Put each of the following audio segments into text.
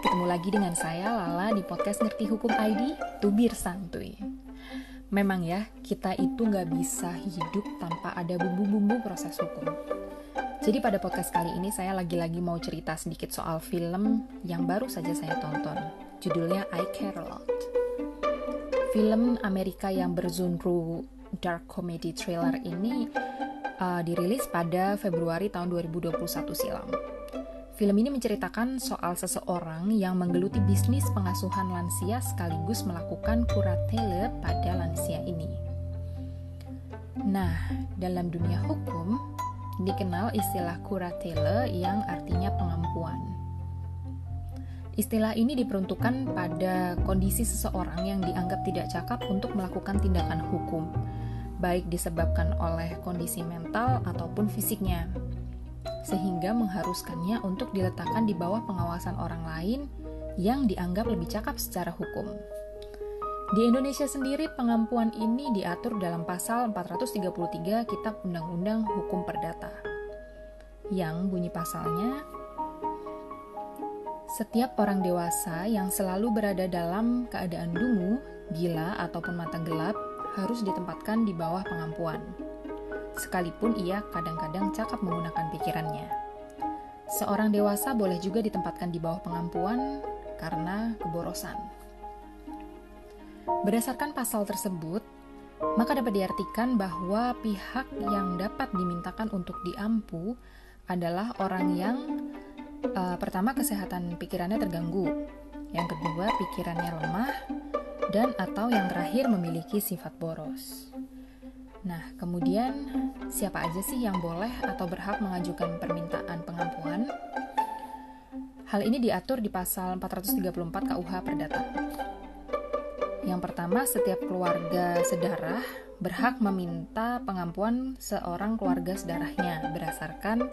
ketemu lagi dengan saya Lala di podcast Ngerti Hukum ID, Tubir Santuy. Memang ya, kita itu nggak bisa hidup tanpa ada bumbu-bumbu proses hukum. Jadi pada podcast kali ini saya lagi-lagi mau cerita sedikit soal film yang baru saja saya tonton. Judulnya I Care A Lot. Film Amerika yang bergenre dark comedy thriller ini uh, dirilis pada Februari tahun 2021 silam. Film ini menceritakan soal seseorang yang menggeluti bisnis pengasuhan lansia sekaligus melakukan kuratele pada lansia ini. Nah, dalam dunia hukum dikenal istilah kuratele yang artinya pengampuan. Istilah ini diperuntukkan pada kondisi seseorang yang dianggap tidak cakap untuk melakukan tindakan hukum, baik disebabkan oleh kondisi mental ataupun fisiknya sehingga mengharuskannya untuk diletakkan di bawah pengawasan orang lain yang dianggap lebih cakap secara hukum. Di Indonesia sendiri, pengampuan ini diatur dalam pasal 433 Kitab Undang-Undang Hukum Perdata. Yang bunyi pasalnya, setiap orang dewasa yang selalu berada dalam keadaan dungu, gila, ataupun mata gelap harus ditempatkan di bawah pengampuan sekalipun ia kadang-kadang cakap menggunakan pikirannya. Seorang dewasa boleh juga ditempatkan di bawah pengampuan karena keborosan. Berdasarkan pasal tersebut, maka dapat diartikan bahwa pihak yang dapat dimintakan untuk diampu adalah orang yang uh, pertama kesehatan pikirannya terganggu, yang kedua pikirannya lemah, dan atau yang terakhir memiliki sifat boros. Nah, kemudian siapa aja sih yang boleh atau berhak mengajukan permintaan pengampuan? Hal ini diatur di pasal 434 KUH Perdata. Yang pertama, setiap keluarga sedarah berhak meminta pengampuan seorang keluarga sedarahnya berdasarkan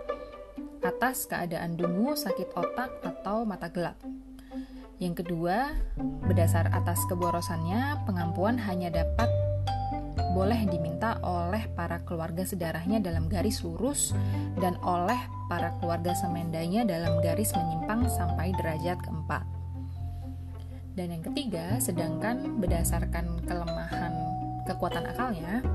atas keadaan dungu, sakit otak, atau mata gelap. Yang kedua, berdasar atas keborosannya, pengampuan hanya dapat boleh diminta oleh para keluarga sedarahnya dalam garis lurus dan oleh para keluarga semendanya dalam garis menyimpang sampai derajat keempat. Dan yang ketiga, sedangkan berdasarkan kelemahan kekuatan akalnya,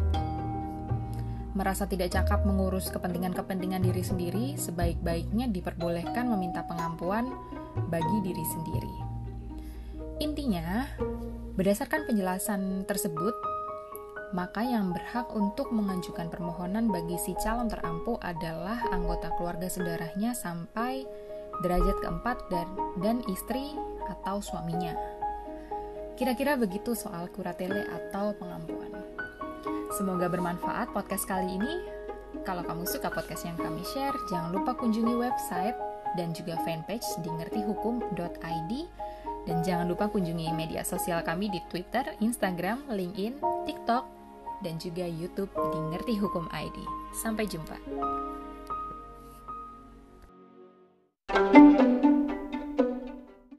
merasa tidak cakap mengurus kepentingan-kepentingan diri sendiri, sebaik-baiknya diperbolehkan meminta pengampuan bagi diri sendiri. Intinya, berdasarkan penjelasan tersebut, maka yang berhak untuk mengajukan permohonan bagi si calon terampu adalah anggota keluarga sedarahnya sampai derajat keempat dan, dan istri atau suaminya. Kira-kira begitu soal kuratele atau pengampuan. Semoga bermanfaat podcast kali ini. Kalau kamu suka podcast yang kami share, jangan lupa kunjungi website dan juga fanpage di ngertihukum.id dan jangan lupa kunjungi media sosial kami di Twitter, Instagram, LinkedIn, TikTok, dan juga YouTube di Ngerti Hukum ID. Sampai jumpa.